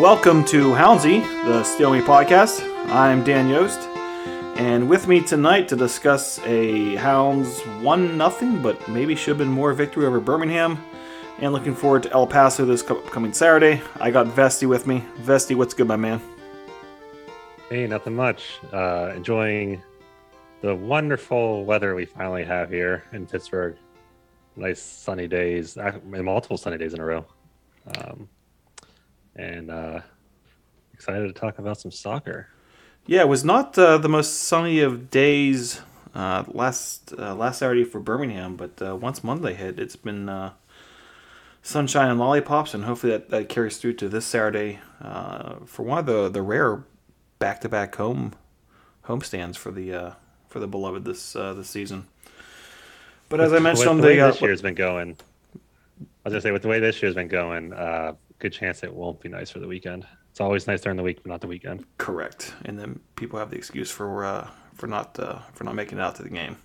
welcome to Houndsy, the Steel Army podcast. I'm Dan Yost, and with me tonight to discuss a Hounds 1 nothing, but maybe should have been more victory over Birmingham, and looking forward to El Paso this co- coming Saturday. I got Vesty with me. Vesty, what's good, my man? Hey, nothing much. Uh, enjoying the wonderful weather we finally have here in Pittsburgh. Nice sunny days, multiple sunny days in a row. Um, and uh, excited to talk about some soccer. Yeah, it was not uh, the most sunny of days uh, last uh, last Saturday for Birmingham, but uh, once Monday hit, it's been uh, sunshine and lollipops, and hopefully that, that carries through to this Saturday uh, for one of the the rare back to back home home stands for the uh, for the beloved this uh, this season. But as I mentioned the the way uh, this year's been going, I was gonna say with the way this year's been going, uh, good chance it won't be nice for the weekend. It's always nice during the week, but not the weekend. Correct, and then people have the excuse for uh, for not uh, for not making it out to the game.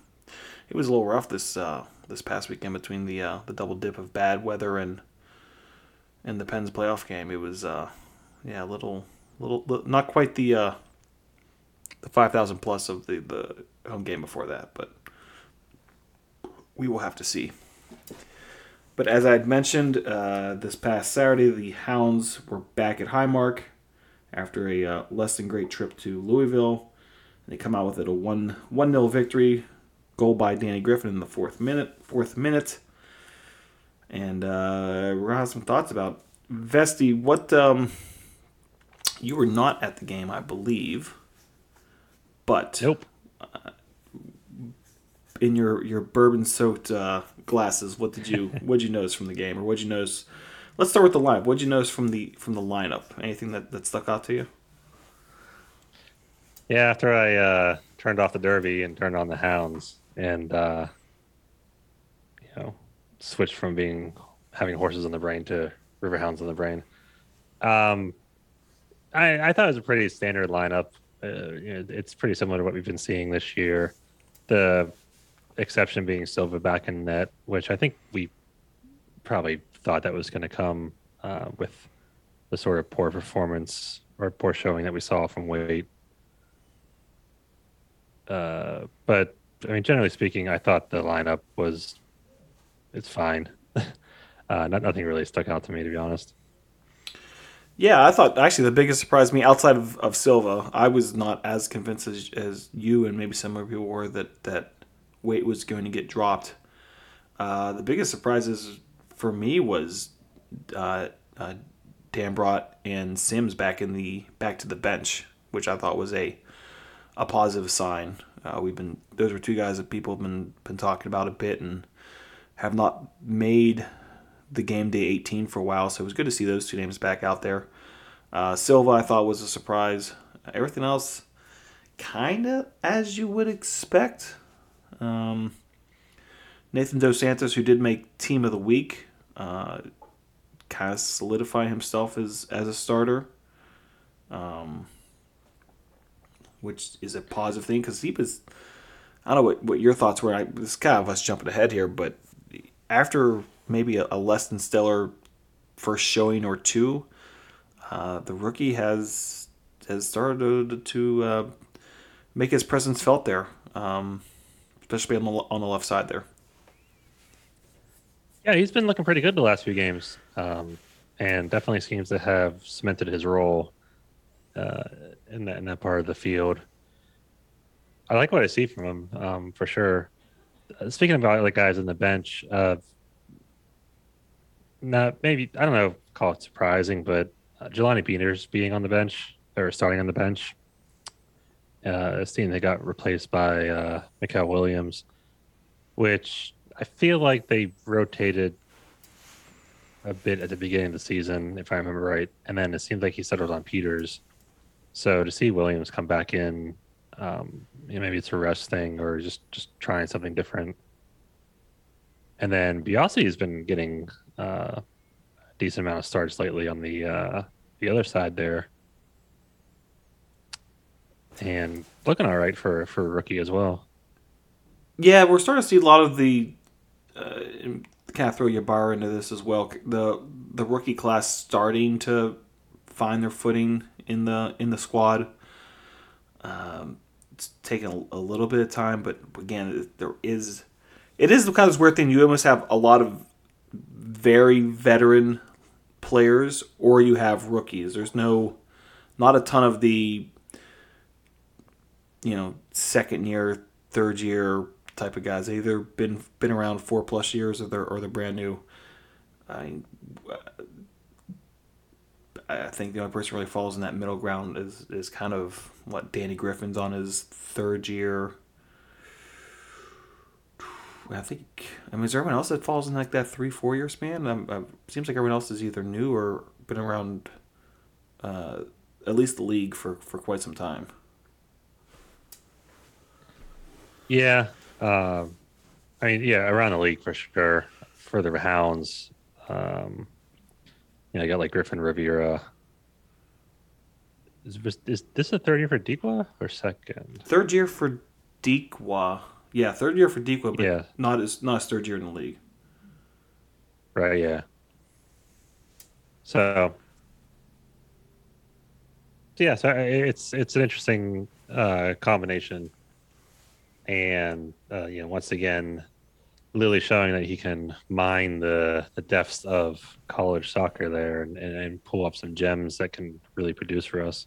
It was a little rough this uh, this past weekend between the uh, the double dip of bad weather and and the Pens playoff game. It was uh, yeah a little little not quite the uh, the five thousand plus of the the home game before that, but we will have to see. But as I'd mentioned, uh, this past Saturday, the Hounds were back at Highmark after a uh, less than great trip to Louisville. And they come out with it a one one nil victory, goal by Danny Griffin in the fourth minute. Fourth minute, and uh, we're gonna have some thoughts about Vesty. What um, you were not at the game, I believe, but Nope. In your your bourbon soaked uh, glasses, what did you what did you notice from the game, or what did you notice? Let's start with the lineup. What did you notice from the from the lineup? Anything that, that stuck out to you? Yeah, after I uh, turned off the Derby and turned on the Hounds, and uh, you know, switched from being having horses in the brain to river hounds in the brain. Um, I, I thought it was a pretty standard lineup. Uh, you know, it's pretty similar to what we've been seeing this year. The exception being Silva back in net, which I think we probably thought that was going to come uh, with the sort of poor performance or poor showing that we saw from Waite. Uh, but I mean, generally speaking, I thought the lineup was it's fine. uh, not nothing really stuck out to me, to be honest. Yeah, I thought actually the biggest surprise me outside of, of Silva, I was not as convinced as, as you and maybe some other people were that that Waite was going to get dropped. Uh, the biggest surprises for me was uh, uh, and Sims back in the back to the bench, which I thought was a a positive sign. Uh, we've been those were two guys that people have been been talking about a bit and have not made the game day 18 for a while, so it was good to see those two names back out there. Uh, Silva, I thought was a surprise. Everything else, kind of as you would expect. Um, Nathan Dos Santos, who did make Team of the Week, uh, kind of solidify himself as as a starter, um, which is a positive thing because he was. I don't know what, what your thoughts were. I, this is kind of us jumping ahead here, but after maybe a, a less than stellar first showing or two, uh, the rookie has has started to, to uh, make his presence felt there, um, especially on the on the left side there. Yeah, he's been looking pretty good the last few games, um, and definitely seems to have cemented his role uh, in that in that part of the field. I like what I see from him um, for sure. Uh, speaking about like guys on the bench, uh, not maybe I don't know call it surprising, but uh, Jelani Peters being on the bench or starting on the bench. Uh, scene they got replaced by uh, Mekeil Williams, which I feel like they rotated a bit at the beginning of the season, if I remember right, and then it seems like he settled on Peters. So to see Williams come back in, um, you know, maybe it's a rest thing or just just trying something different. And then Biasi has been getting uh, a decent amount of starts lately on the uh, the other side there, and looking all right for for rookie as well. Yeah, we're starting to see a lot of the uh, kind of throw your bar into this as well. The the rookie class starting to find their footing in the in the squad. Um, it's taken a, a, little bit of time, but again, there is it is the kind of weird thing. You almost have a lot of very veteran players, or you have rookies. There's no not a ton of the you know second year, third year type of guys. They either been been around four plus years, or they're or they're brand new. I I think the only person really falls in that middle ground is is kind of what Danny Griffin's on his third year. I think. I mean, is there anyone else that falls in like that three four year span? Um, uh, seems like everyone else is either new or been around, uh, at least the league for for quite some time. Yeah, uh, I mean, yeah, around the league for sure. For the Hounds, um, you know, I got like Griffin Rivera. Is, is this a third year for Dikwa or second? Third year for Dikwa. Yeah, third year for Dikwa, but yeah. not as not his third year in the league. Right. Yeah. So. Yeah, so it's it's an interesting uh, combination, and uh, you know, once again, Lilley showing that he can mine the, the depths of college soccer there and, and, and, pull up some gems that can really produce for us.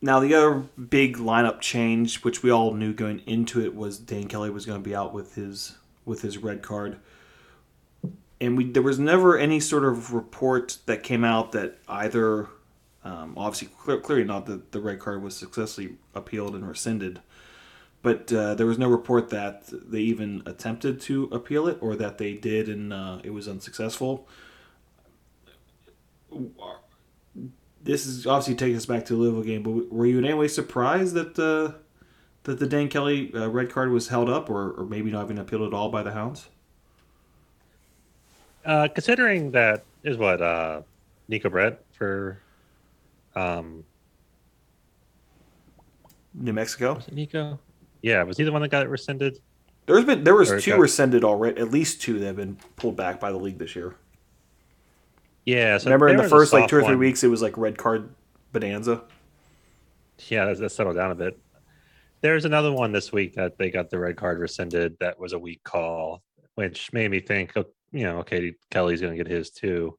Now the other big lineup change, which we all knew going into it, was Dan Kelly was going to be out with his with his red card, and we there was never any sort of report that came out that either, um, obviously clear, clearly not that the red card was successfully appealed and rescinded but uh, there was no report that they even attempted to appeal it or that they did and uh, it was unsuccessful. This is obviously taking us back to the Louisville game, but were you in any way surprised that uh, that the Dan Kelly uh, red card was held up, or, or maybe not even appealed at all by the Hounds? Uh, considering that is what uh, Neco Brett for um, New Mexico. Was it Neco? Yeah, was he the one that got it rescinded? There's been there was two got... rescinded already. At least two that have been pulled back by the league this year. Yeah, so remember in the first like two or three one. weeks, it was like red card bonanza. Yeah, that, that settled down a bit. There's another one this week that they got the red card rescinded. That was a weak call, which made me think, you know, okay, Kelly's going to get his too.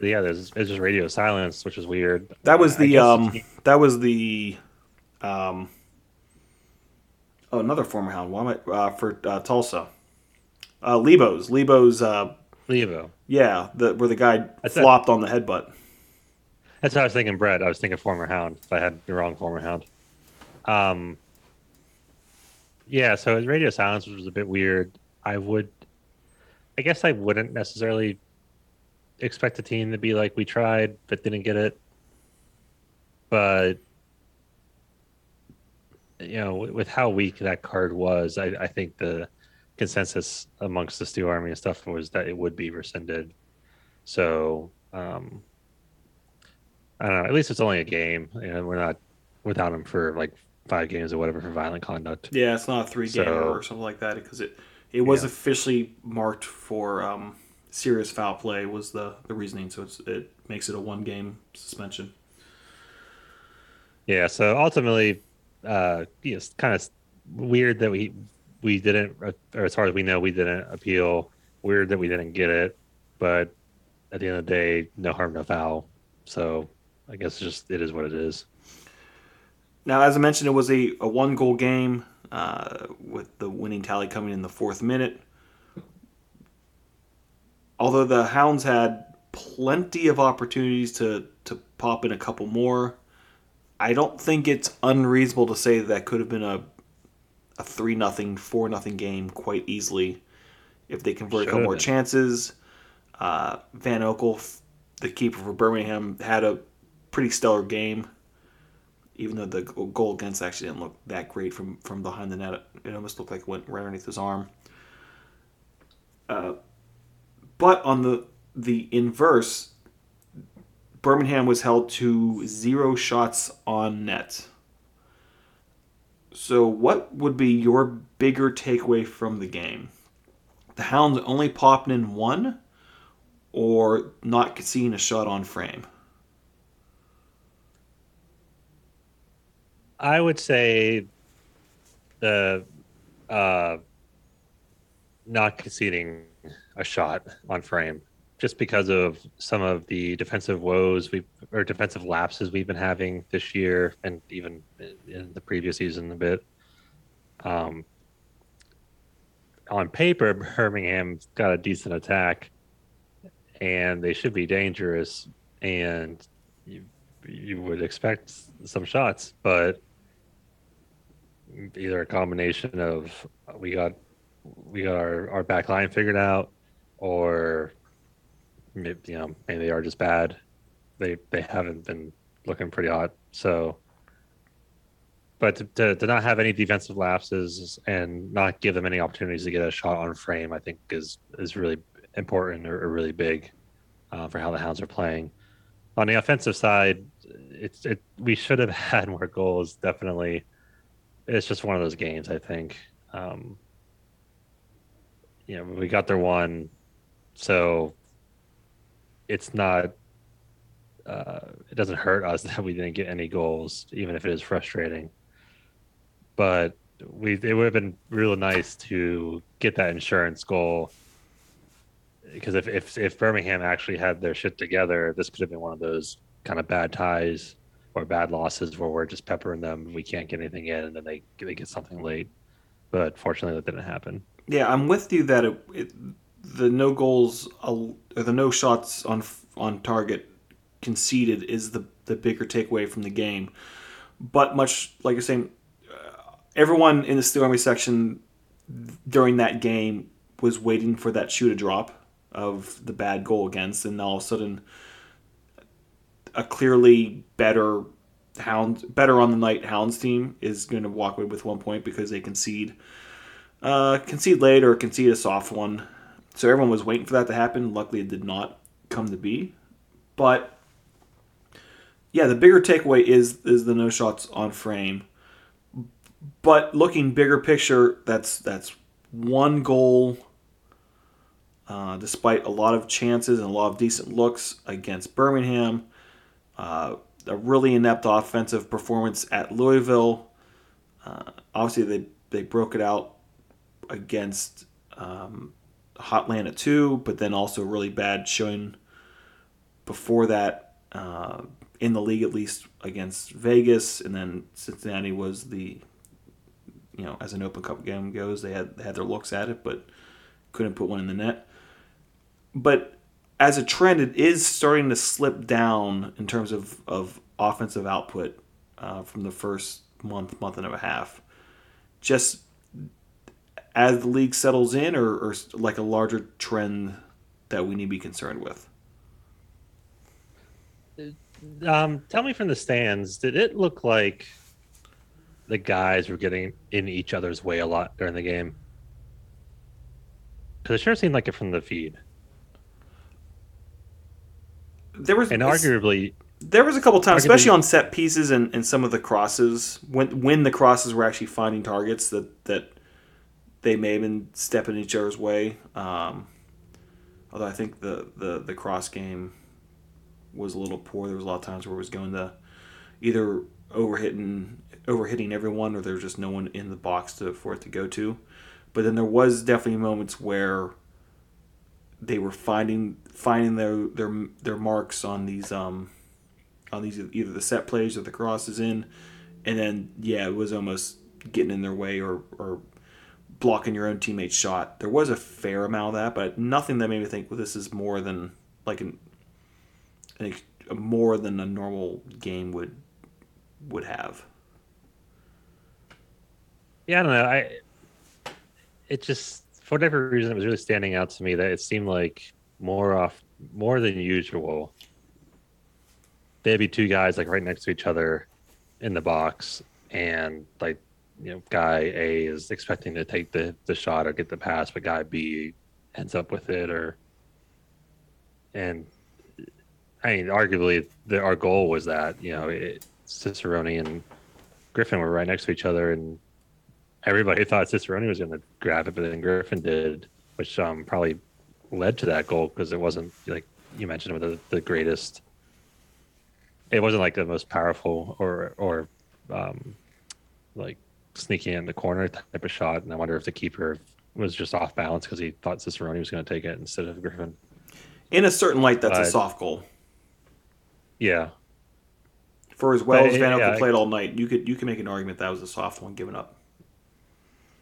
Yeah, there's, there's just radio silence, which is weird. That was the um, that was the um, oh, another former hound. Why am I, uh, for uh, Tulsa? Uh, Lebo's. Lebo's. Uh, Lebo. Yeah, the where the guy That's flopped a, on the headbutt. That's how I was thinking. Brett. I was thinking former hound. If I had the wrong former hound. Um. Yeah, so radio silence which was a bit weird. I would, I guess, I wouldn't necessarily expect a team to be like we tried but didn't get it. But you know, with how weak that card was, I, I think the consensus amongst the Steel Army and stuff was that it would be rescinded. So, um, I don't know. At least it's only a game, and we're not without him for like five games or whatever for violent conduct. Yeah, it's not a three game so, or something like that because it it was yeah. officially marked for um, serious foul play was the the reasoning. So it makes it a one game suspension. Yeah. So ultimately, uh, it's kind of weird that we we didn't, or as far as we know, we didn't appeal. Weird that we didn't get it, but at the end of the day, no harm, no foul. So I guess just it is what it is. Now, as I mentioned, it was a, a one goal game uh, with the winning tally coming in the fourth minute. Although the Hounds had plenty of opportunities to, to pop in a couple more, I don't think it's unreasonable to say that, could have been a a three nothing, four nothing game quite easily if they convert a couple more chances. Uh, Van Oekel, the keeper for Birmingham, had a pretty stellar game. Even though the goal against actually didn't look that great from, from behind the net, it almost looked like it went right underneath his arm. Uh, but on the the inverse, Birmingham was held to zero shots on net. So, what would be your bigger takeaway from the game? The Hounds only popping in one, or not conceding a shot on frame? I would say the uh, not conceding a shot on frame just because of some of the defensive woes we or defensive lapses we've been having this year and even in the previous season a bit. Um, on paper, Birmingham's got a decent attack, and they should be dangerous, and you you would expect some shots, but either a combination of we got we got our, our back line figured out, or maybe, you know maybe they are just bad. They they haven't been looking pretty hot. So, but to, to, to not have any defensive lapses and not give them any opportunities to get a shot on frame, I think is is really important or, or really big uh, for how the Hounds are playing. On the offensive side, it's it we should have had more goals. Definitely, it's just one of those games. I think. Um, you know, we got their one, so it's not. Uh, it doesn't hurt us that we didn't get any goals, even if it is frustrating. But we it would have been really nice to get that insurance goal because if, if if Birmingham actually had their shit together, this could have been one of those kind of bad ties or bad losses where we're just peppering them. We can't get anything in, and then they they get something late. But fortunately, that didn't happen. Yeah, I'm with you that it, it, the no goals or the no shots on on target conceded is the the bigger takeaway from the game. But much like you're saying, uh, everyone in the Steel Army section during that game was waiting for that shoe to drop of the bad goal against, and all of a sudden, a clearly better Hounds, better on the night Hounds team is going to walk away with one point because they concede uh, concede late or concede a soft one. So everyone was waiting for that to happen. Luckily, it did not come to be. But yeah, the bigger takeaway is is the no shots on frame. But looking bigger picture, that's that's one goal. Uh, despite a lot of chances and a lot of decent looks against Birmingham, uh, a really inept offensive performance at Louisville. Uh, obviously, they they broke it out against um, Hotlanta two, but then also really bad showing before that uh, in the league at least against Vegas, and then Cincinnati was the you know as an Open Cup game goes, they had they had their looks at it, but couldn't put one in the net. But as a trend, it is starting to slip down in terms of, of offensive output uh, from the first month, month and a half. Just as the league settles in, or, or like a larger trend that we need to be concerned with? Um, tell me from the stands, did it look like the guys were getting in each other's way a lot during the game? Because it sure seemed like it from the feed. There was, and arguably, there was a couple times, arguably, especially on set pieces and, and some of the crosses, when when the crosses were actually finding targets that that they may have been stepping each other's way. Um, although I think the, the, the cross game was a little poor. There was a lot of times where it was going to either overhitting overhitting everyone or there was just no one in the box to, for it to go to. But then there was definitely moments where they were finding finding their their their marks on these um on these either the set plays or the crosses in, and then yeah, it was almost getting in their way or or blocking your own teammate's shot. There was a fair amount of that, but nothing that made me think, well, this is more than like an, an more than a normal game would would have. Yeah, I don't know. I it just for whatever reason it was really standing out to me that it seemed like more off more than usual. There'd be two guys like right next to each other in the box, and like you know, guy A is expecting to take the, the shot or get the pass, but guy B ends up with it or and I mean, arguably, the, our goal was that you know it, Cicerone and Griffin were right next to each other, and everybody thought Cicerone was going to grab it, but then Griffin did, which um, probably led to that goal because it wasn't like you mentioned the, the greatest. It wasn't like the most powerful or or um, like sneaking in the corner type of shot, and I wonder if the keeper was just off balance because he thought Cicerone was going to take it instead of Griffin. In a certain light, that's uh, a soft goal. Yeah. For as well but, as Van yeah, played all night, you could you could make an argument that was a soft one given up.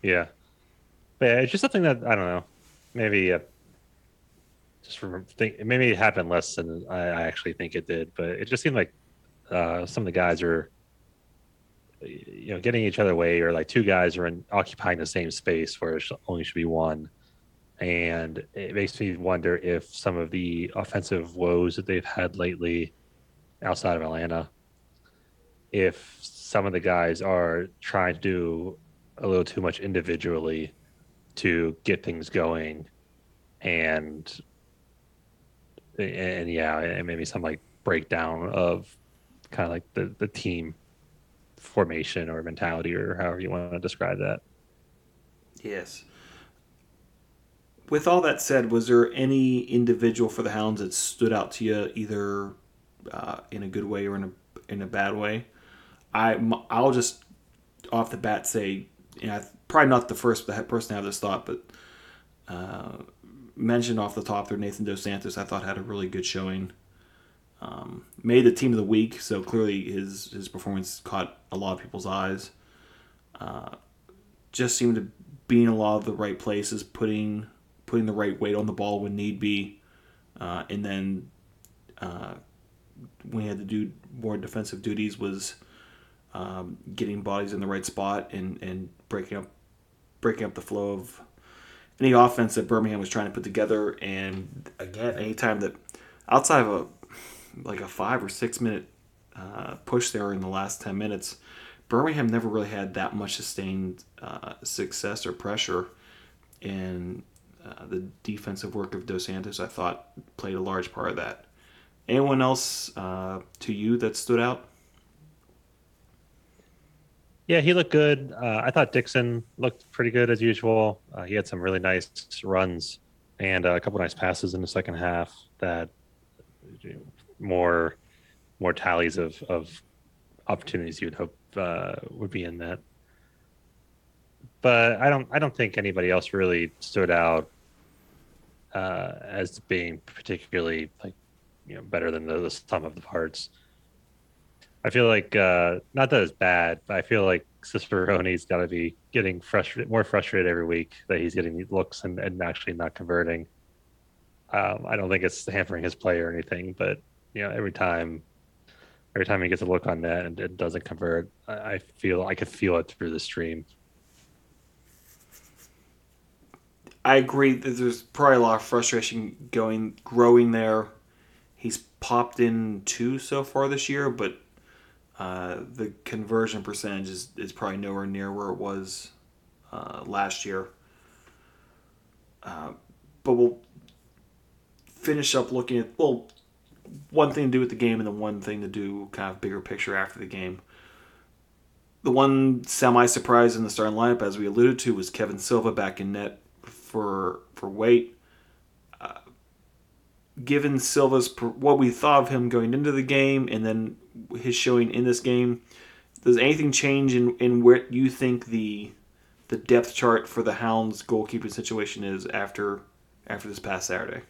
Yeah. But yeah, it's just something that I don't know. Maybe uh, just from think maybe it happened less than I, I, actually think it did, but it just seemed like uh, some of the guys are you know getting each other way or like two guys are in, occupying the same space where it only should be one. And it makes me wonder if some of the offensive woes that they've had lately outside of atlanta if some of the guys are trying to do a little too much individually to get things going. And and yeah and maybe some like breakdown of kind of like the the team formation or mentality or however you want to describe that. Yes. With all that said, was there any individual for the Hounds that stood out to you either uh, in a good way or in a in a bad way? I I'll just off the bat say, you know, probably not the first person to have this thought, but uh, mentioned off the top there, Nathan Dos Santos. I thought had a really good showing. Um, made the team of the week, so clearly his his performance caught a lot of people's eyes. Uh, just seemed to be in a lot of the right places, putting putting the right weight on the ball when need be, uh, and then uh, when he had to do more defensive duties was um, getting bodies in the right spot and, and breaking up breaking up the flow of any offense that Birmingham was trying to put together. And again, anytime that outside of a like a five or six minute uh, push there in the last 10 minutes. Birmingham never really had that much sustained uh, success or pressure. And uh, the defensive work of Dos Santos, I thought, played a large part of that. Anyone else uh, to you that stood out? Yeah, he looked good. Uh, I thought Dixon looked pretty good as usual. Uh, he had some really nice runs and a couple nice passes in the second half that more more tallies of of opportunities you'd hope uh, would be in that. But I don't I don't think anybody else really stood out uh, as being particularly like you know better than the, the sum of the parts. I feel like uh, not that it's bad, but I feel like Cicerone's got to be getting frustrated, more frustrated every week that he's getting looks and, and actually not converting. Um, I don't think it's hampering his play or anything, but you know, every time, every time he gets a look on that and it doesn't convert, I, I feel I could feel it through the stream. I agree that there's probably a lot of frustration going growing there. He's popped in two so far this year, but uh, the conversion percentage is, is probably nowhere near where it was uh, last year. Uh, but we'll finish up looking at well one thing to do with the game and then one thing to do kind of bigger picture after the game. The one semi surprise in the starting lineup, as we alluded to, was Kevin Silva back in net for for Waite. Uh, given Silva's what we thought of him going into the game and then his showing in this game, does anything change in, in where you think the the depth chart for the Hounds goalkeeping situation is after after this past Saturday?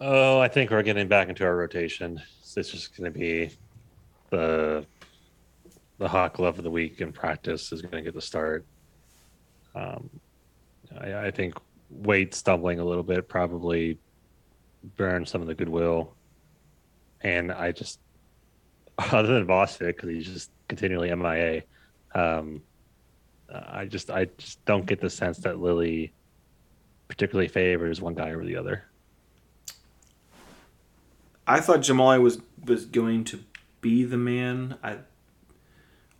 Oh, I think we're getting back into our rotation. It's just going to be the the hawk glove of the week in practice is going to get the start. Um, I, I think Waite stumbling a little bit probably burned some of the goodwill, and I just other than Bostic because he's just continually MIA. Um, I just I just don't get the sense that Lilley particularly favors one guy over the other. I thought Jahmali was was going to be the man. I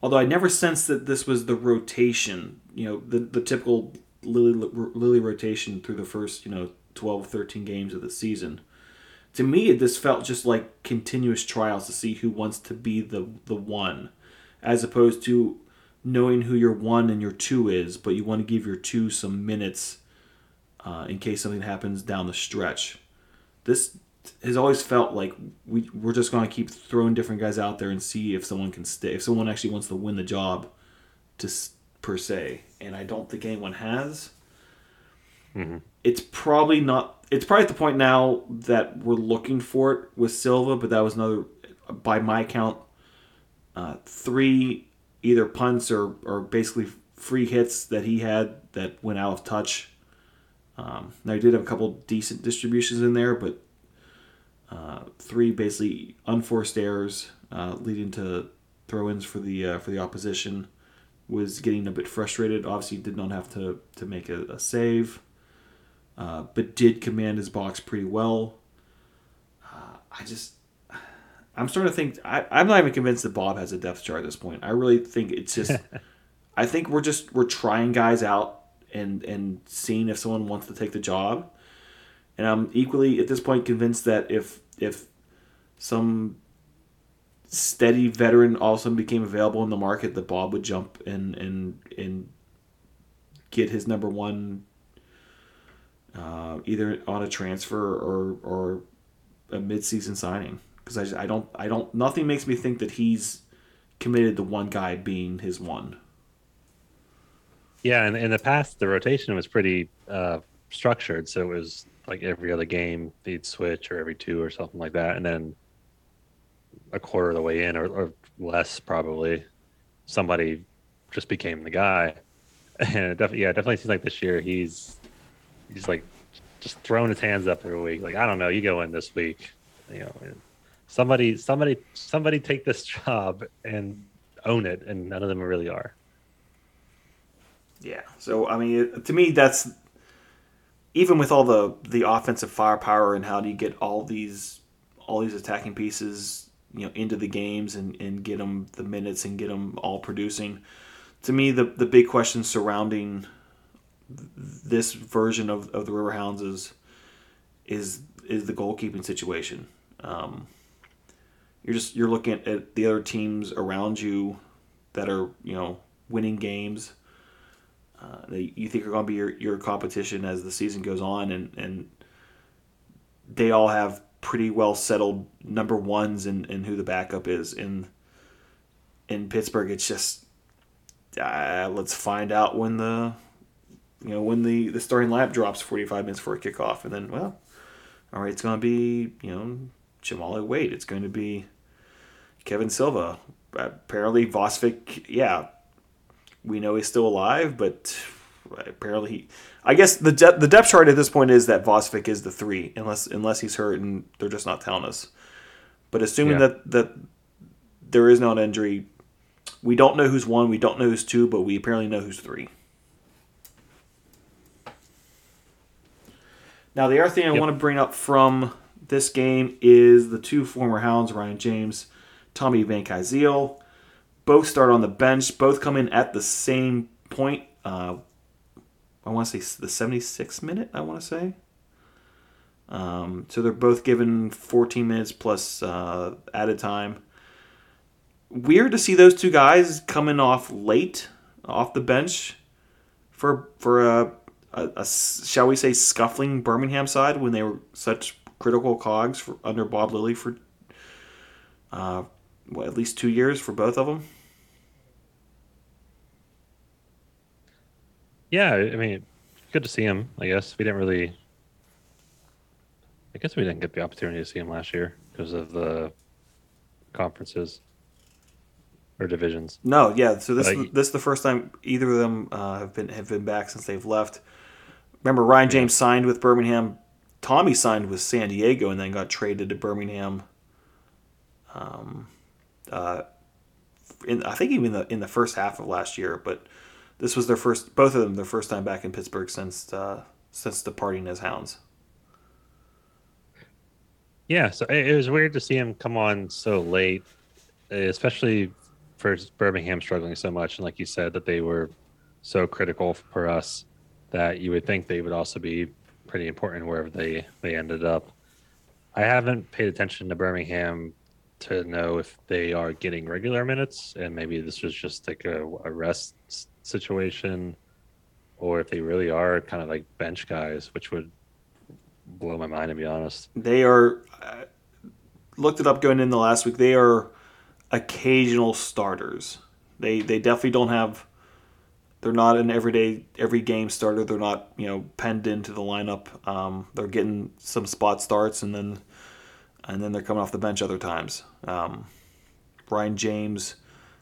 although I never sensed that this was the rotation, you know, the the typical Lilley Lilley rotation through the first, you know, 12 13 games of the season. To me, this felt just like continuous trials to see who wants to be the the one as opposed to knowing who your one and your two is, but you want to give your two some minutes uh, in case something happens down the stretch. This has always felt like we we're just going to keep throwing different guys out there and see if someone can stay, if someone actually wants to win the job, to per se. And I don't think anyone has. Mm-hmm. It's probably not. It's probably at the point now that we're looking for it with Silva, but that was another, by my count, uh, three either punts or or basically free hits that he had that went out of touch. Um, now he did have a couple decent distributions in there, but uh, three basically unforced errors uh, leading to throw-ins for the uh, for the opposition was getting a bit frustrated. Obviously, did not have to to make a, a save, uh, but did command his box pretty well. Uh, I just. I'm starting to think I, I'm not even convinced that Bob has a depth chart at this point. I really think it's just I think we're just we're trying guys out and and seeing if someone wants to take the job. And I'm equally at this point convinced that if if some steady veteran all of a sudden became available in the market, that Bob would jump and and and get his number one uh, either on a transfer or or a midseason signing because I, I don't I don't nothing makes me think that he's committed to one guy being his one. Yeah, and in the past, the rotation was pretty uh, structured, so it was like every other game they'd switch or every two or something like that, and then a quarter of the way in or, or less probably somebody just became the guy. And it definitely, yeah, it definitely seems like this year he's he's like just throwing his hands up every week. Like I don't know, you go in this week, you know, somebody, somebody, somebody take this job and own it, and none of them really are. Yeah. So I mean, to me, that's even with all the the offensive firepower and how do you get all these all these attacking pieces you know into the games and, and get them the minutes and get them all producing to me the the big question surrounding this version of, of the riverhounds is is is the goalkeeping situation. Um, you're just you're looking at, at the other teams around you that are you know winning games uh, that you think are going to be your, your competition as the season goes on, and, and they all have pretty well settled number ones and, and who the backup is. In in Pittsburgh, it's just uh, let's find out when the you know when the the starting lap drops 45 minutes for a kickoff, and then well, all right, it's going to be you know Jahmali Waite, it's going to be Kevin Silva. Apparently, Vosvik, yeah, we know he's still alive, but uh, apparently he. I guess the de- the depth chart at this point is that Vosvik is the three, unless unless he's hurt and they're just not telling us. But assuming yeah. that that there is no injury, we don't know who's one, we don't know who's two, but we apparently know who's three. Now the other thing I yep. want to bring up from this game is the two former Hounds, Ryan James, Tommy Vancaeyezeele both start on the bench. Both come in at the same point. Uh, I want to say the 76th minute. I want to say. Um, so they're both given 14 minutes plus uh, added time. Weird to see those two guys coming off late off the bench for for a, a, a shall we say scuffling Birmingham side when they were such critical cogs for, under Bob Lilley for uh, what, at least two years for both of them. Yeah, I mean, good to see him. I guess we didn't really. I guess we didn't get the opportunity to see him last year because of the conferences or divisions. No, yeah. So this this is the first time either of them uh, have been have been back since they've left. Remember, Ryan James yeah. signed with Birmingham. Tommy signed with San Diego and then got traded to Birmingham. Um, uh, in, I think even the in the first half of last year, but this was their first, both of them, their first time back in Pittsburgh since uh, since departing as Hounds. Yeah, so it was weird to see him come on so late, especially for Birmingham struggling so much, and like you said, that they were so critical for us that you would think they would also be pretty important wherever they they ended up. I haven't paid attention to Birmingham to know if they are getting regular minutes and maybe this was just like a, a rest situation or if they really are kind of like bench guys, which would blow my mind to be honest. They are uh, looked it up going in the last week. They are occasional starters. They they definitely don't have. They're not an everyday every game starter. They're not you know penned into the lineup. Um, they're getting some spot starts and then and then they're coming off the bench other times. Um, Ryan James,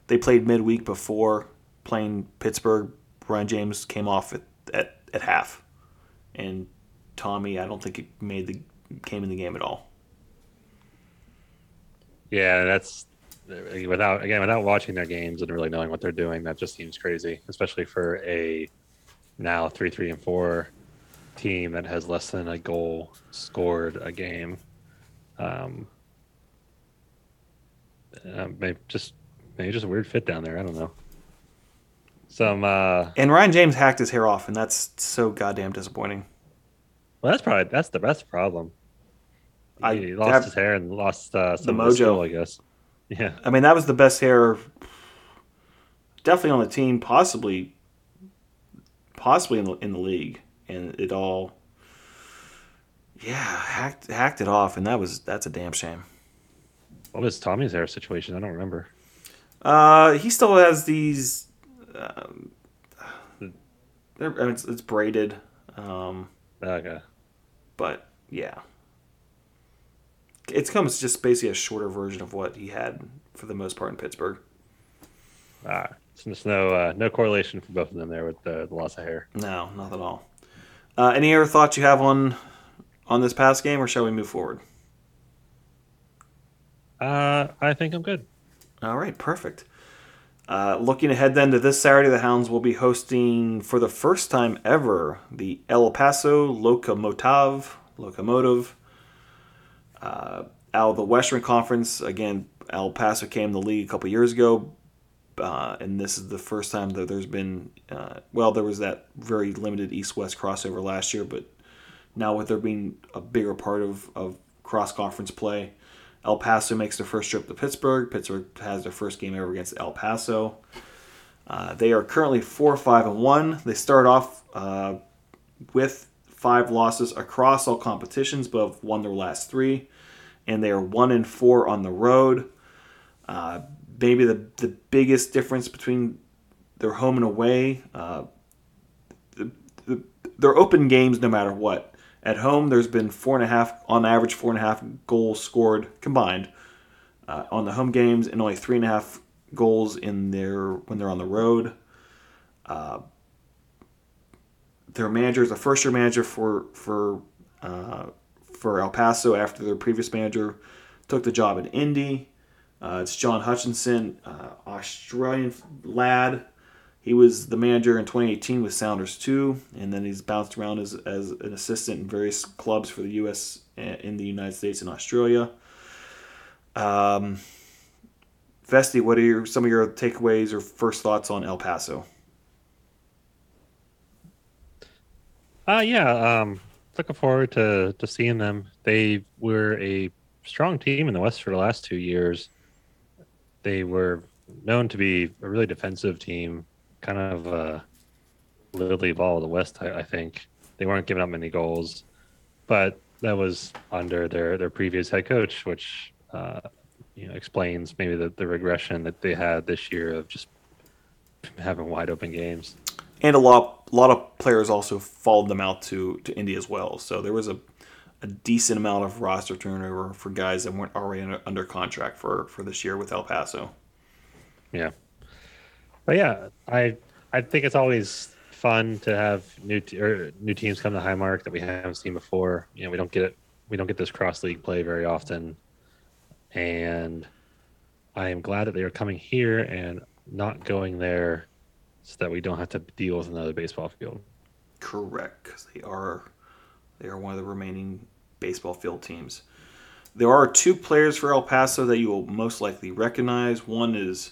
they played midweek before playing Pittsburgh. Ryan James came off at, at, at half, and Tommy, I don't think it made the came in the game at all. Yeah, that's without again without watching their games and really knowing what they're doing. That just seems crazy, especially for a now three three and four team that has less than a goal scored a game. Um, uh, maybe just maybe just a weird fit down there. I don't know. Some uh, and Ryan James hacked his hair off, and that's so goddamn disappointing. Well, that's probably that's the best problem. He I lost have- his hair and lost uh, some The mojo. skill, I guess. Yeah, I mean, that was the best hair, definitely on the team, possibly, possibly in the in the league, and it all, yeah, hacked hacked it off, and that was that's a damn shame. what was Tommy's hair situation? I don't remember. Uh, he still has these. Um, I mean, it's, it's braided, um, Okay. but yeah, it's comes just basically a shorter version of what he had for the most part in Pittsburgh. Ah, so there's no uh, no correlation for both of them there with the, the loss of hair. No, not at all. Uh, any other thoughts you have on on this past game, or shall we move forward? Uh, I think I'm good. All right, perfect. Uh, looking ahead then to this Saturday, the Hounds will be hosting for the first time ever the El Paso Locomotive. Locomotive. Uh, out of the Western Conference, again, El Paso came the league a couple years ago, uh, and this is the first time that there's been. Uh, well, there was that very limited East-West crossover last year, but now with there being a bigger part of, of cross-conference play, El Paso makes their first trip to Pittsburgh. Pittsburgh has their first game ever against El Paso. Uh, they are currently four, five, and one. They start off uh, with five losses across all competitions, but have won their last three, and they are one and four on the road. Uh, maybe the the biggest difference between their home and away. Uh, the, the, they're open games no matter what. At home, there's been four and a half, on average, four and a half goals scored combined uh, on the home games, and only three and a half goals in their when they're on the road. Uh, their manager is a first-year manager for for uh, for El Paso after their previous manager took the job in Indy. Uh, it's John Hutchinson, uh, Australian lad. He was the manager in 2018 with Sounders 2, and then he's bounced around as, as an assistant in various clubs for the U.S. in the United States and Australia. Um, Vesty, what are your, some of your takeaways or first thoughts on El Paso? Uh yeah, um looking forward to to seeing them. They were a strong team in the West for the last two years. They were known to be a really defensive team, kind of uh Lilley ball of the West, I, I think. They weren't giving up many goals, but that was under their their previous head coach, which uh, you know explains maybe the, the regression that they had this year of just having wide open games. And a lot, a lot of players also followed them out to, to Indy as well. So there was a, a decent amount of roster turnover for guys that weren't already under, under contract for, for this year with El Paso. Yeah. But yeah, I I think it's always fun to have new or new teams come to Highmark that we haven't seen before. You know, we don't get it. We don't get this cross league play very often, and I am glad that they are coming here and not going there, so that we don't have to deal with another baseball field. Correct, because they are they are one of the remaining baseball field teams. There are two players for El Paso that you will most likely recognize. One is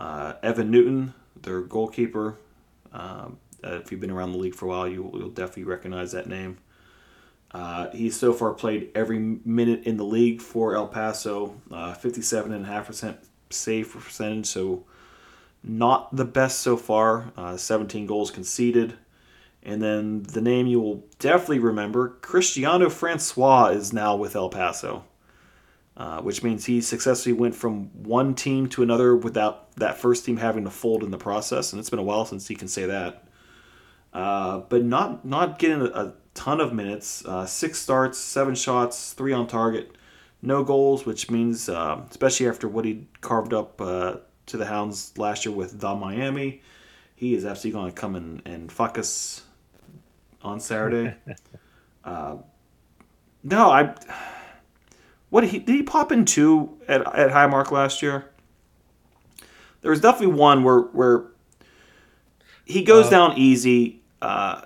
uh, Evan Newton, their goalkeeper. Uh, if you've been around the league for a while, you, you'll definitely recognize that name. Uh, he's so far played every minute in the league for El Paso, uh, 57.5% save percentage, so not the best so far. Uh, 17 goals conceded. And then the name you will definitely remember Christiano Francois is now with El Paso, uh, which means he successfully went from one team to another without that first team having to fold in the process. And it's been a while since he can say that. Uh, but not not getting a, a ton of minutes. Uh, six starts, seven shots, three on target, no goals, which means, uh, especially after what he carved up uh, to the Hounds last year with the Miami, he is absolutely going to come and, and fuck us on Saturday. uh, no, I. What did he did he pop in two at at Highmark last year? There was definitely one where where he goes Uh, down easy, uh,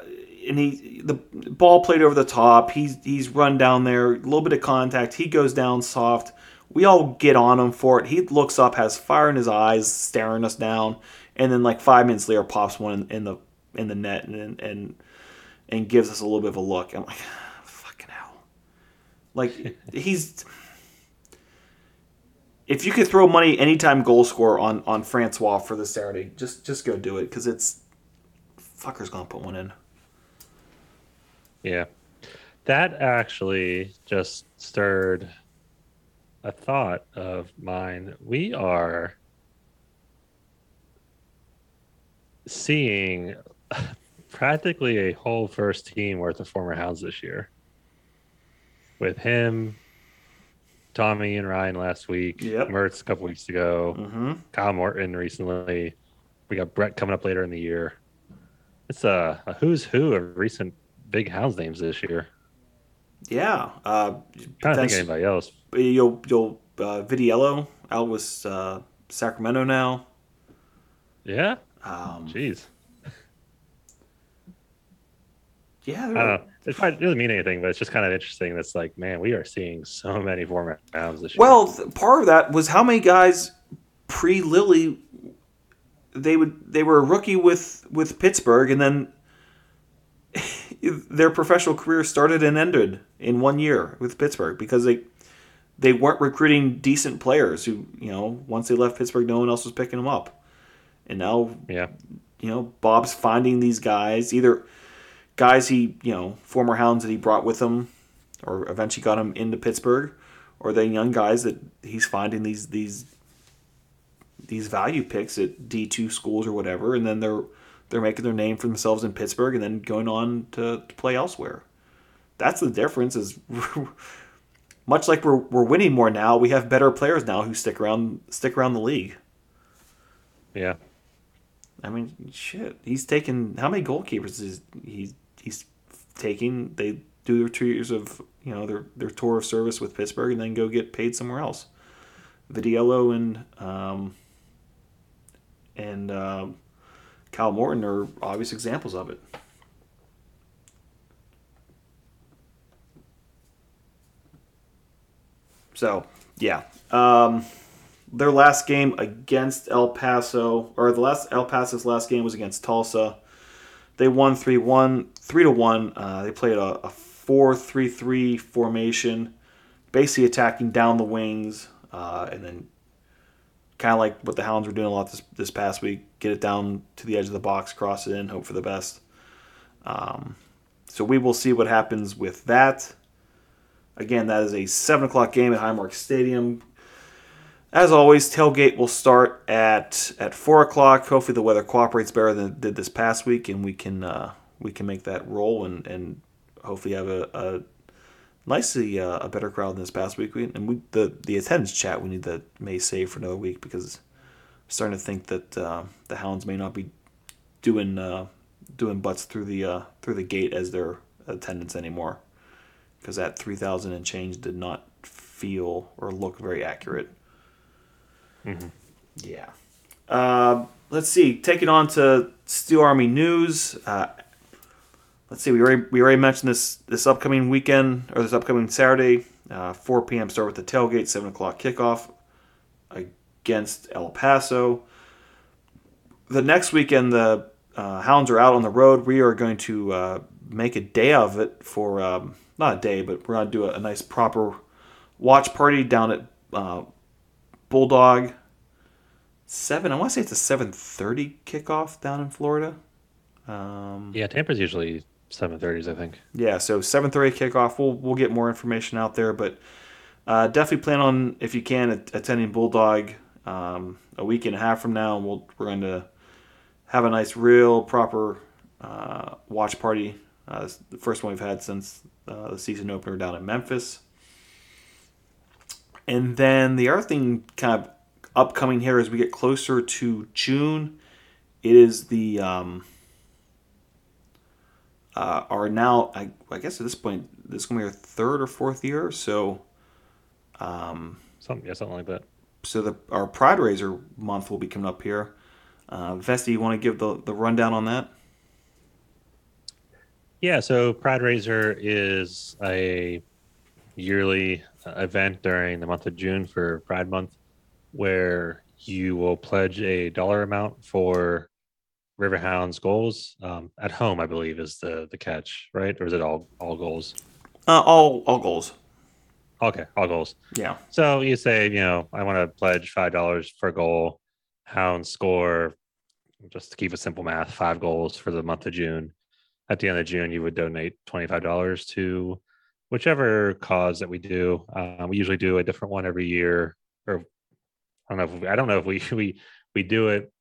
and he the ball played over the top. He's he's run down there, a little bit of contact. He goes down soft. We all get on him for it. He looks up, has fire in his eyes, staring us down, and then like five minutes later, pops one in, in the in the net and and and gives us a little bit of a look. I'm like. Like he's if you could throw money anytime goal scorer on on Francois for this Saturday, just just go do it because it's fucker's gonna put one in. Yeah. That actually just stirred a thought of mine. We are seeing practically a whole first team worth of former Hounds this year. With him, Tommy and Ryan last week, Yep. Mertz a couple weeks ago, Mm-hmm. Kyle Morton recently. We got Brett coming up later in the year. It's a, a who's who of recent big house names this year. Yeah. Uh, Trying to think of anybody else. you'll you'll uh, Vitiello out with uh, Sacramento now. Yeah. Um, Jeez. yeah. I don't know. It probably doesn't mean anything, but it's just kind of interesting. That's like, man, we are seeing so many former Hounds this year. Well, part of that was how many guys pre Lilley they would they were a rookie with with Pittsburgh and then their professional career started and ended in one year with Pittsburgh because they they weren't recruiting decent players who you know once they left Pittsburgh no one else was picking them up and now yeah. you know Bob's finding these guys either guys he you know former hounds that he brought with him or eventually got him into Pittsburgh or the young guys that he's finding these these these value picks at D2 schools or whatever and then they're they're making their name for themselves in Pittsburgh and then going on to, to play elsewhere that's the difference is much like we're, we're winning more now we have better players now who stick around stick around the league Yeah. I mean, shit. He's taken how many goalkeepers is he? He's taking. They do their two years of you know their their tour of service with Pittsburgh and then go get paid somewhere else. Vitiello and um, and um, Kyle Morton are obvious examples of it. So yeah, um, their last game against El Paso, or the last El Paso's last game was against Tulsa. They won 3 1, 3 to 1. Uh, they played a, a 4 3 3 formation, basically attacking down the wings, uh, and then kind of like what the Hounds were doing a lot this, this past week get it down to the edge of the box, cross it in, hope for the best. Um, so we will see what happens with that. Again, that is a 7 o'clock game at Highmark Stadium. As always, tailgate will start at at four o'clock. Hopefully, the weather cooperates better than it did this past week, and we can uh, we can make that roll and, and hopefully have a, a nicely uh, a better crowd than this past week. We, and we the the attendance chat we need to may save for another week because I'm starting to think that uh, the Hounds may not be doing uh, doing butts through the uh, through the gate as their attendance anymore because that three thousand and change did not feel or look very accurate. Yeah. Uh, let's see. Taking on to Steel Army news. Uh, let's see. We already we already mentioned this this upcoming weekend or this upcoming Saturday. Uh, 4 p.m. start with the tailgate. 7 o'clock kickoff against El Paso. The next weekend, the uh, Hounds are out on the road. We are going to uh, make a day of it for um, not a day, but we're gonna do a, a nice proper watch party down at uh, Bulldog. Seven. I want to say it's a seven thirty kickoff down in Florida. Um, Yeah, Tampa's usually seven thirties, I think. yeah, so seven thirty kickoff. We'll we'll get more information out there, but uh, definitely plan on if you can at- attending Bulldog um, a week and a half from now, and we'll we're going to have a nice, real proper uh, watch party. Uh, the first one we've had since uh, the season opener down in Memphis. And then the other thing, kind of upcoming here as we get closer to June, it is the um, uh, are now I, I guess at this point this is gonna be our third or fourth year. So um, Something, yeah, something like that. so the our Pride Raiser month will be coming up here. Uh, Vesty, you want to give the, the rundown on that? Yeah, so Pride Raiser is a yearly event during the month of June for Pride Month where you will pledge a dollar amount for Riverhounds goals. Um, at home, I believe, is the, the catch, right? Or is it all, all goals? Uh, all all goals. Okay, all goals. Yeah. So you say, you know, I want to pledge five dollars for a goal. Hounds score, just to keep it simple math, five goals for the month of June. At the end of June, you would donate twenty five dollars to whichever cause that we do. Uh, we usually do a different one every year, or I don't know if we, I don't know if we we we do it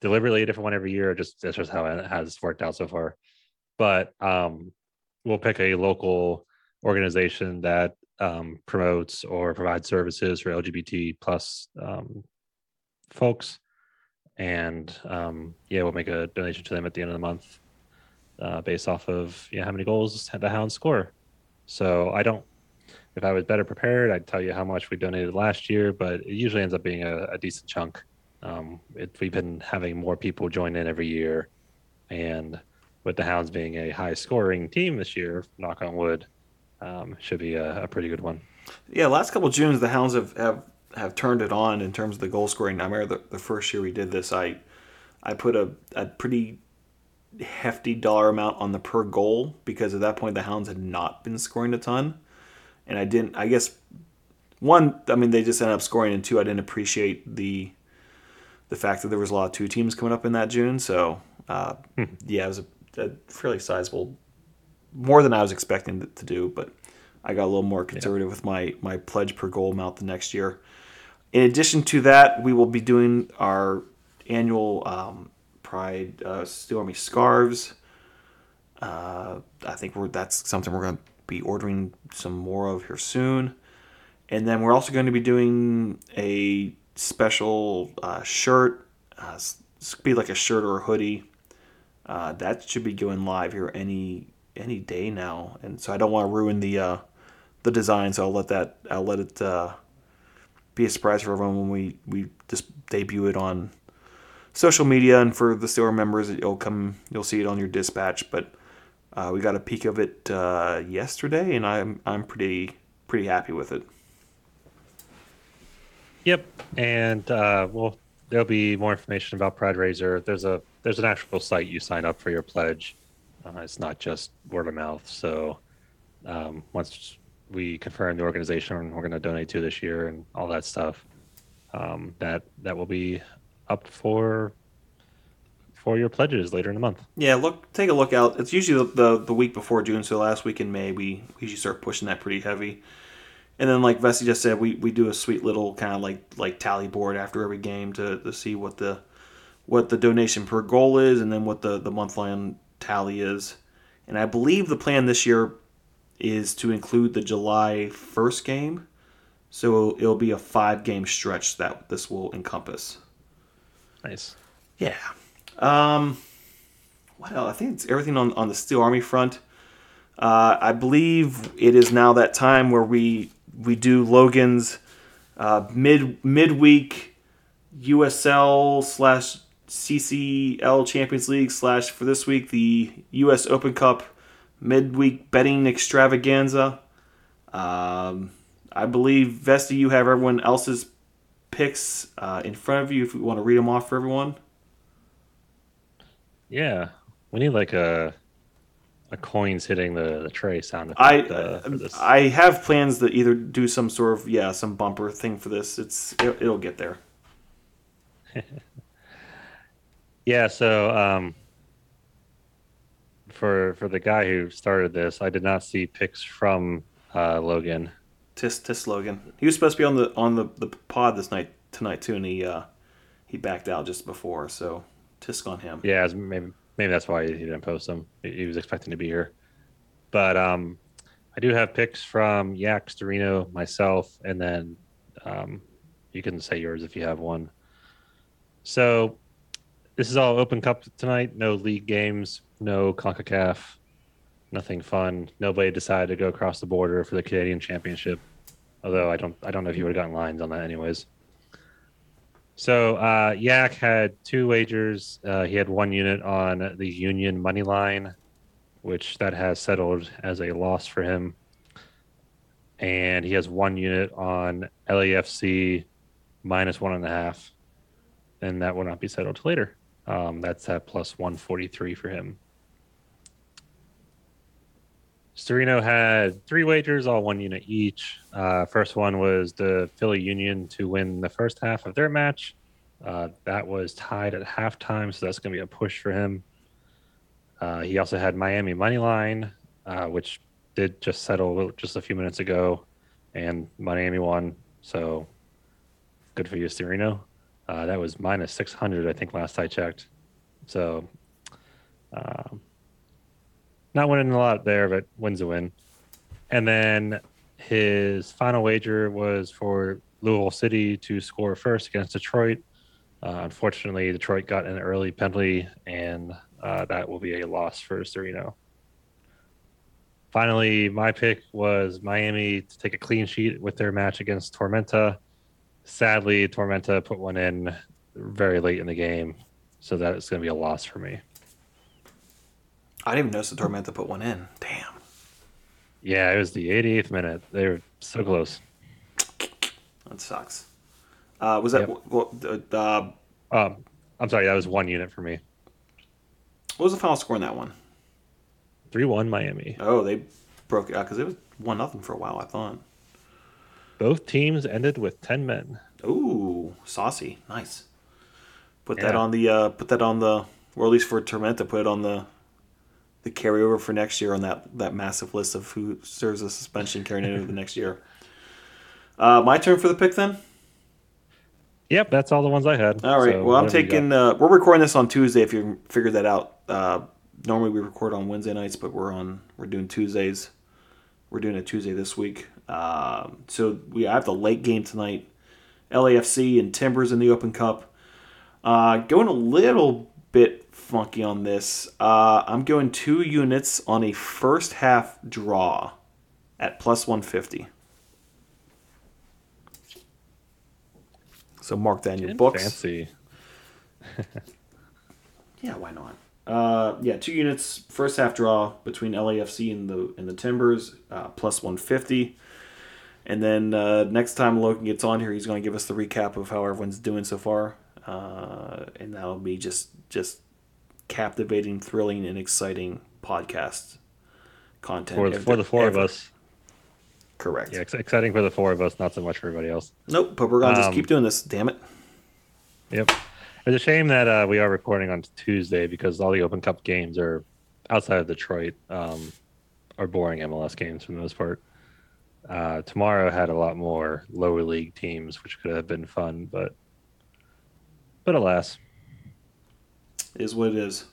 deliberately a different one every year. Or just that's just how it has worked out so far. But um, we'll pick a local organization that um, promotes or provides services for LGBT plus um, folks, and um, yeah, we'll make a donation to them at the end of the month, uh, based off of yeah how many goals the Hounds score. So I don't. If I was better prepared, I'd tell you how much we donated last year, but it usually ends up being a, a decent chunk. Um, it, we've been having more people join in every year, and with the Hounds being a high scoring team this year, knock on wood, um, should be a, a pretty good one. Yeah, last couple of Junes, the Hounds have, have, have turned it on in terms of the goal scoring. I remember the, the first year we did this, I I put a, a pretty hefty dollar amount on the per goal because at that point the Hounds had not been scoring a ton, and I didn't. I guess one, I mean, they just ended up scoring, and two, I didn't appreciate the the fact that there was a lot of two teams coming up in that June. So uh, yeah, it was a, a fairly sizable, more than I was expecting to, to do, but. I got a little more conservative with my my pledge per goal amount the next year. In addition to that, we will be doing our annual um, Pride uh, Steel Army scarves. Uh, I think we're that's something we're going to be ordering some more of here soon. And then we're also going to be doing a special uh, shirt. Uh, be like a shirt or a hoodie. Uh, that should be going live here any any day now, and so I don't want to ruin the uh, the design. So I'll let that I'll let it uh, be a surprise for everyone when we we just debut it on social media, and for the store members, it'll come you'll see it on your dispatch. But uh, we got a peek of it uh, yesterday, and I'm I'm pretty pretty happy with it. Yep, and uh, well, there'll be more information about Pride Raiser. There's a there's an actual site you sign up for your pledge. Uh, it's not just word of mouth. So um, once we confirm the organization we're going to donate to this year and all that stuff, um, that that will be up for for your pledges later in the month. Yeah, look, take a look out. It's usually the, the, the week before June, so last week in May we, we usually start pushing that pretty heavy. And then, like Vesty just said, we, we do a sweet little kind of like like tally board after every game to, to see what the what the donation per goal is, and then what the the month line tally is. And I believe the plan this year is to include the July first game, so it'll be a five game stretch that this will encompass. Nice. Yeah. Um, else? I think it's everything on, on the Steel Army front. Uh, I believe it is now that time where we we do Logan's uh, mid midweek USL slash CCL Champions League slash for this week the US Open Cup midweek betting extravaganza. Um, I believe Vesty, you have everyone else's picks uh, in front of you. If we want to read them off for everyone. Yeah, we need like a a coins hitting the, the tray sound I uh, this. I have plans to either do some sort of yeah some bumper thing for this. It's it, it'll get there. Yeah, so um, for for the guy who started this, I did not see picks from uh, Logan. Tis Tis Logan. He was supposed to be on the on the, the pod this night tonight too, and he uh he backed out just before. So tisk on him. Yeah, maybe maybe that's why he didn't post them. He was expecting to be here, but um, I do have picks from Yak, Storino, myself, and then um, you can say yours if you have one. So this is all Open Cup tonight. No league games, no Concacaf, nothing fun. Nobody decided to go across the border for the Canadian Championship. Although I don't, I don't know if you would have gotten lines on that anyways. So uh, Yak had two wagers. Uh, he had one unit on the Union money line, which that has settled as a loss for him. And he has one unit on LAFC minus one and a half, and that will not be settled later. Um, that's at plus 143 for him. Storino had three wagers, all one unit each. Uh, first one was the Philly Union to win the first half of their match. Uh, that was tied at halftime, so that's going to be a push for him. Uh, he also had Miami money line, uh, which did just settle just a few minutes ago, and Miami won. So good for you, Storino. Uh, that was minus 600, I think, last I checked. So, um, not winning a lot there, but wins a win. And then his final wager was for Louisville City to score first against Detroit. Uh, unfortunately, Detroit got an early penalty, and uh, that will be a loss for Storino. Finally, my pick was Miami to take a clean sheet with their match against Tormenta. Sadly, Tormenta put one in very late in the game, so that is going to be a loss for me. I didn't even notice the Tormenta put one in. Damn. Yeah, it was the 88th minute. They were so close. That sucks. Uh, was that Yep. what, uh, Um, I'm sorry, that was one unit for me. what was the final score in that one? 3 1 Miami. Oh, they broke it out because it was one nothing for a while. I thought. Both teams ended with 10 men. Ooh, saucy, nice. Put that on the uh, put that on the or at least for Tormenta, put it on the the carryover for next year on that that massive list of who serves as suspension carrying into the next year. Uh, my turn for the pick then. Yep, that's all the ones I had. All right. So well, I'm whatever you got. taking. Uh, we're recording this on Tuesday. If you figured that out. Uh, normally we record on Wednesday nights, but we're on. We're doing Tuesdays. We're doing a Tuesday this week. Um, so we I have the late game tonight. LAFC and Timbers in the Open Cup. Uh, going a little bit funky on this. Uh, I'm going two units on a first half draw at plus 150. So mark that in your books. Fancy. Yeah, why not? Uh, yeah, two units, first half draw between LAFC and the and the Timbers, uh, plus one fifty. And then uh, next time Logan gets on here, he's going to give us the recap of how everyone's doing so far, uh, and that'll be just just captivating, thrilling, and exciting podcast content For, ev- for the four of us. Correct. Yeah, exciting for the four of us, not so much for everybody else. Nope, but we're gonna just Um, keep doing this. Damn it. Yep. It's a shame that uh, we are recording on Tuesday because all the Open Cup games are outside of Detroit um, are boring MLS games for the most part. Uh, tomorrow had a lot more lower league teams, which could have been fun, but but alas, Is what it is.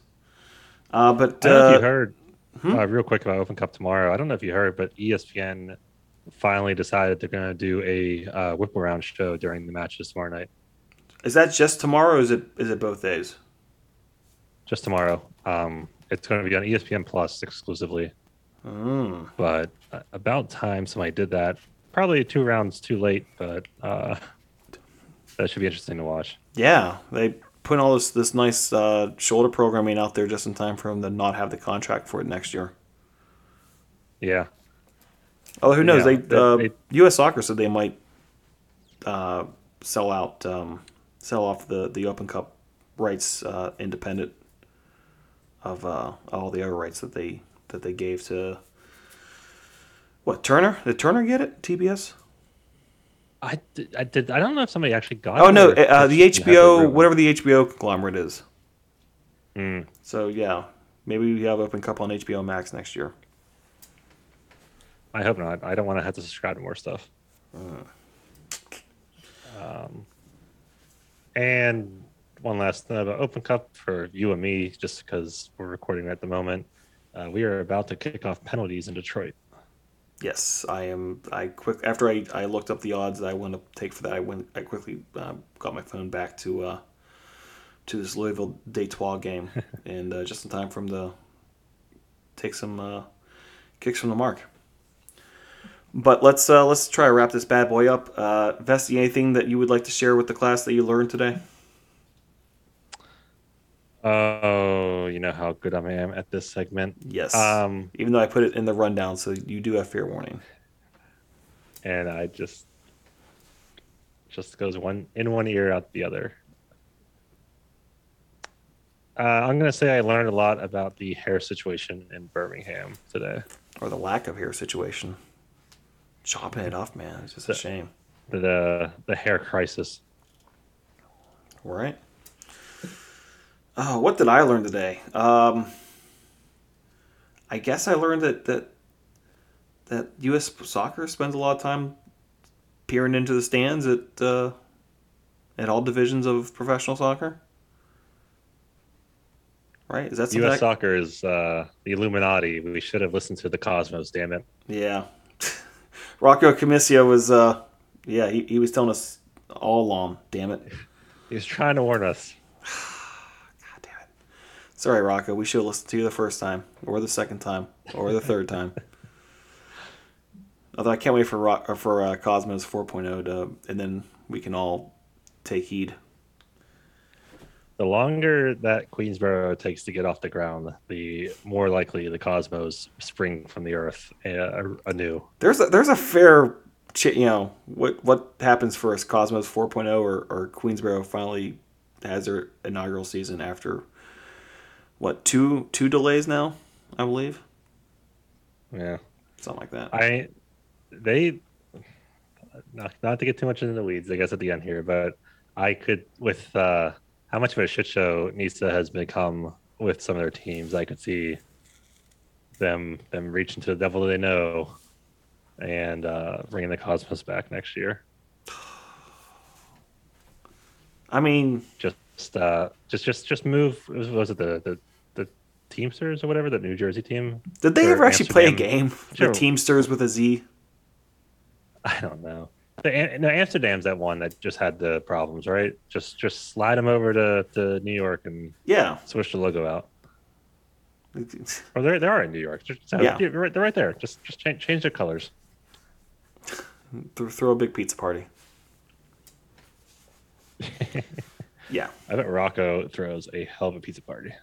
Uh, but I don't know if uh, you heard hmm? uh, real quick about Open Cup tomorrow. I don't know if you heard, but ESPN finally decided they're going to do a uh, whip around show during the matches tomorrow night. is that just tomorrow? Or is it is it both days? Just tomorrow. Um, it's going to be on ESPN Plus exclusively. Mm. but uh, about time somebody did that. Probably two rounds too late, but uh, that should be interesting to watch. Yeah, they put all this this nice uh, shoulder programming out there just in time for him to not have the contract for it next year. Yeah, Oh, who knows? Yeah, they, they- uh, they- U.S. Soccer said they might uh, sell out, um, sell off the the Open Cup rights, uh, independent of uh, all the other rights that they that they gave to what Turner? Did Turner get it? TBS? I I did. I don't know if somebody actually got. Oh it no, uh, the you had the HBO, whatever the HBO conglomerate is. Mm. So yeah, maybe we have Open Cup on HBO Max next year. I hope not. I don't want to have to subscribe to more stuff. Uh. Um, and one last thing about Open Cup for you and me, just because we're recording at the moment. Uh, we are about to kick off penalties in Detroit. Yes, I am. I quick after I, I looked up the odds that I want to take for that. I went. I quickly uh, got my phone back to uh, to this Louisville Detroit game, and uh, just in time for him to take some uh, kicks from the mark. But let's uh, let's try to wrap this bad boy up. Uh, Vesty, anything that you would like to share with the class that you learned today? Oh, you know how good I am at this segment. Yes. Um, Even though I put it in the rundown, so you do have fair warning. and I just just goes one in one ear out the other. Uh, I'm gonna say I learned a lot about the hair situation in Birmingham today. Or the lack of hair situation. Chopping it off, man. It's just a shame. The the hair crisis. All right. Oh, what did I learn today? Um, I guess I learned that that that U.S. soccer spends a lot of time peering into the stands at uh, at all divisions of professional soccer. Right? Is that? U.S. I- soccer is uh, the Illuminati. We should have listened to the Cosmos. Damn it! Yeah. Rocco Commisso was, uh, yeah, he, he was telling us all along. Damn it. He was trying to warn us. God damn. Sorry, Rocco. We should have listened to you the first time, or the second time, or the third time. Although I can't wait for Rock, or for uh, Cosmos 4.0 to, and then we can all take heed. The longer that Queensboro takes to get off the ground, the more likely the Cosmos spring from the earth uh, anew. There's a, there's a fair, ch- you know, what what happens first, Cosmos 4.0 or, or Queensboro finally has their inaugural season after what two two delays now, I believe, Yeah. something like that. I they not not to get too much into the weeds, I guess at the end here, but I could with uh how much of a shit show NISA has become with some of their teams, I could see them them reaching to the devil they know and uh bringing the Cosmos back next year. I mean, Just uh just just just move was, was it the, the the Teamsters or whatever, the New Jersey team? did they ever actually play a game? The Sure. Teamsters with a Z. I don't know. The, no, Amsterdam's that one that just had the problems, right? Just just slide them over to, to New York and Yeah. switch the logo out. Or they they are in New York. Just, Yeah. they're right, they're right there. Just just change change their colors. Throw a big pizza party. yeah. I bet Rocco throws a hell of a pizza party.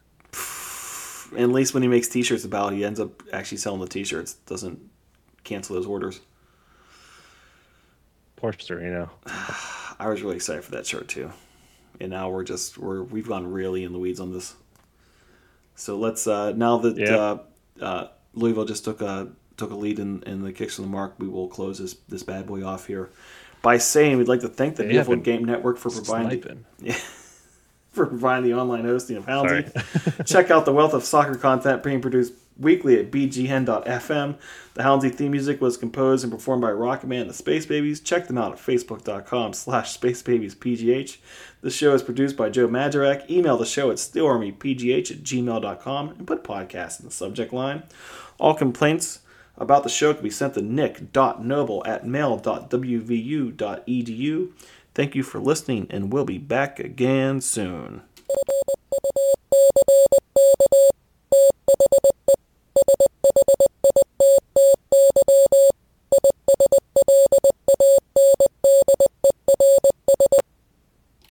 At least when he makes T-shirts about, it, he ends up actually selling the T-shirts. Doesn't cancel those orders. Porster, you know. I was really excited for that shirt too. And now we're just we're we've gone really in the weeds on this. So let's uh, now that Yeah. uh, uh, Louisville just took a took a lead in, in the kicks from the mark, we will close this this bad boy off here by saying we'd like to thank the They Beautiful Game Network for providing Sniping. for providing the online hosting of Houndsy. Check out the wealth of soccer content being produced weekly at bghen.fm. The Houndsy theme music was composed and performed by Rocketman and the Space Babies. Check them out at facebook.com slash spacebabiespgh. This show is produced by Joe Madurak. Email the show at steelarmypgh at gmail.com and put podcast in the subject line. All complaints about the show can be sent to nick.noble at mail.wvu.edu. Thank you for listening, and we'll be back again soon.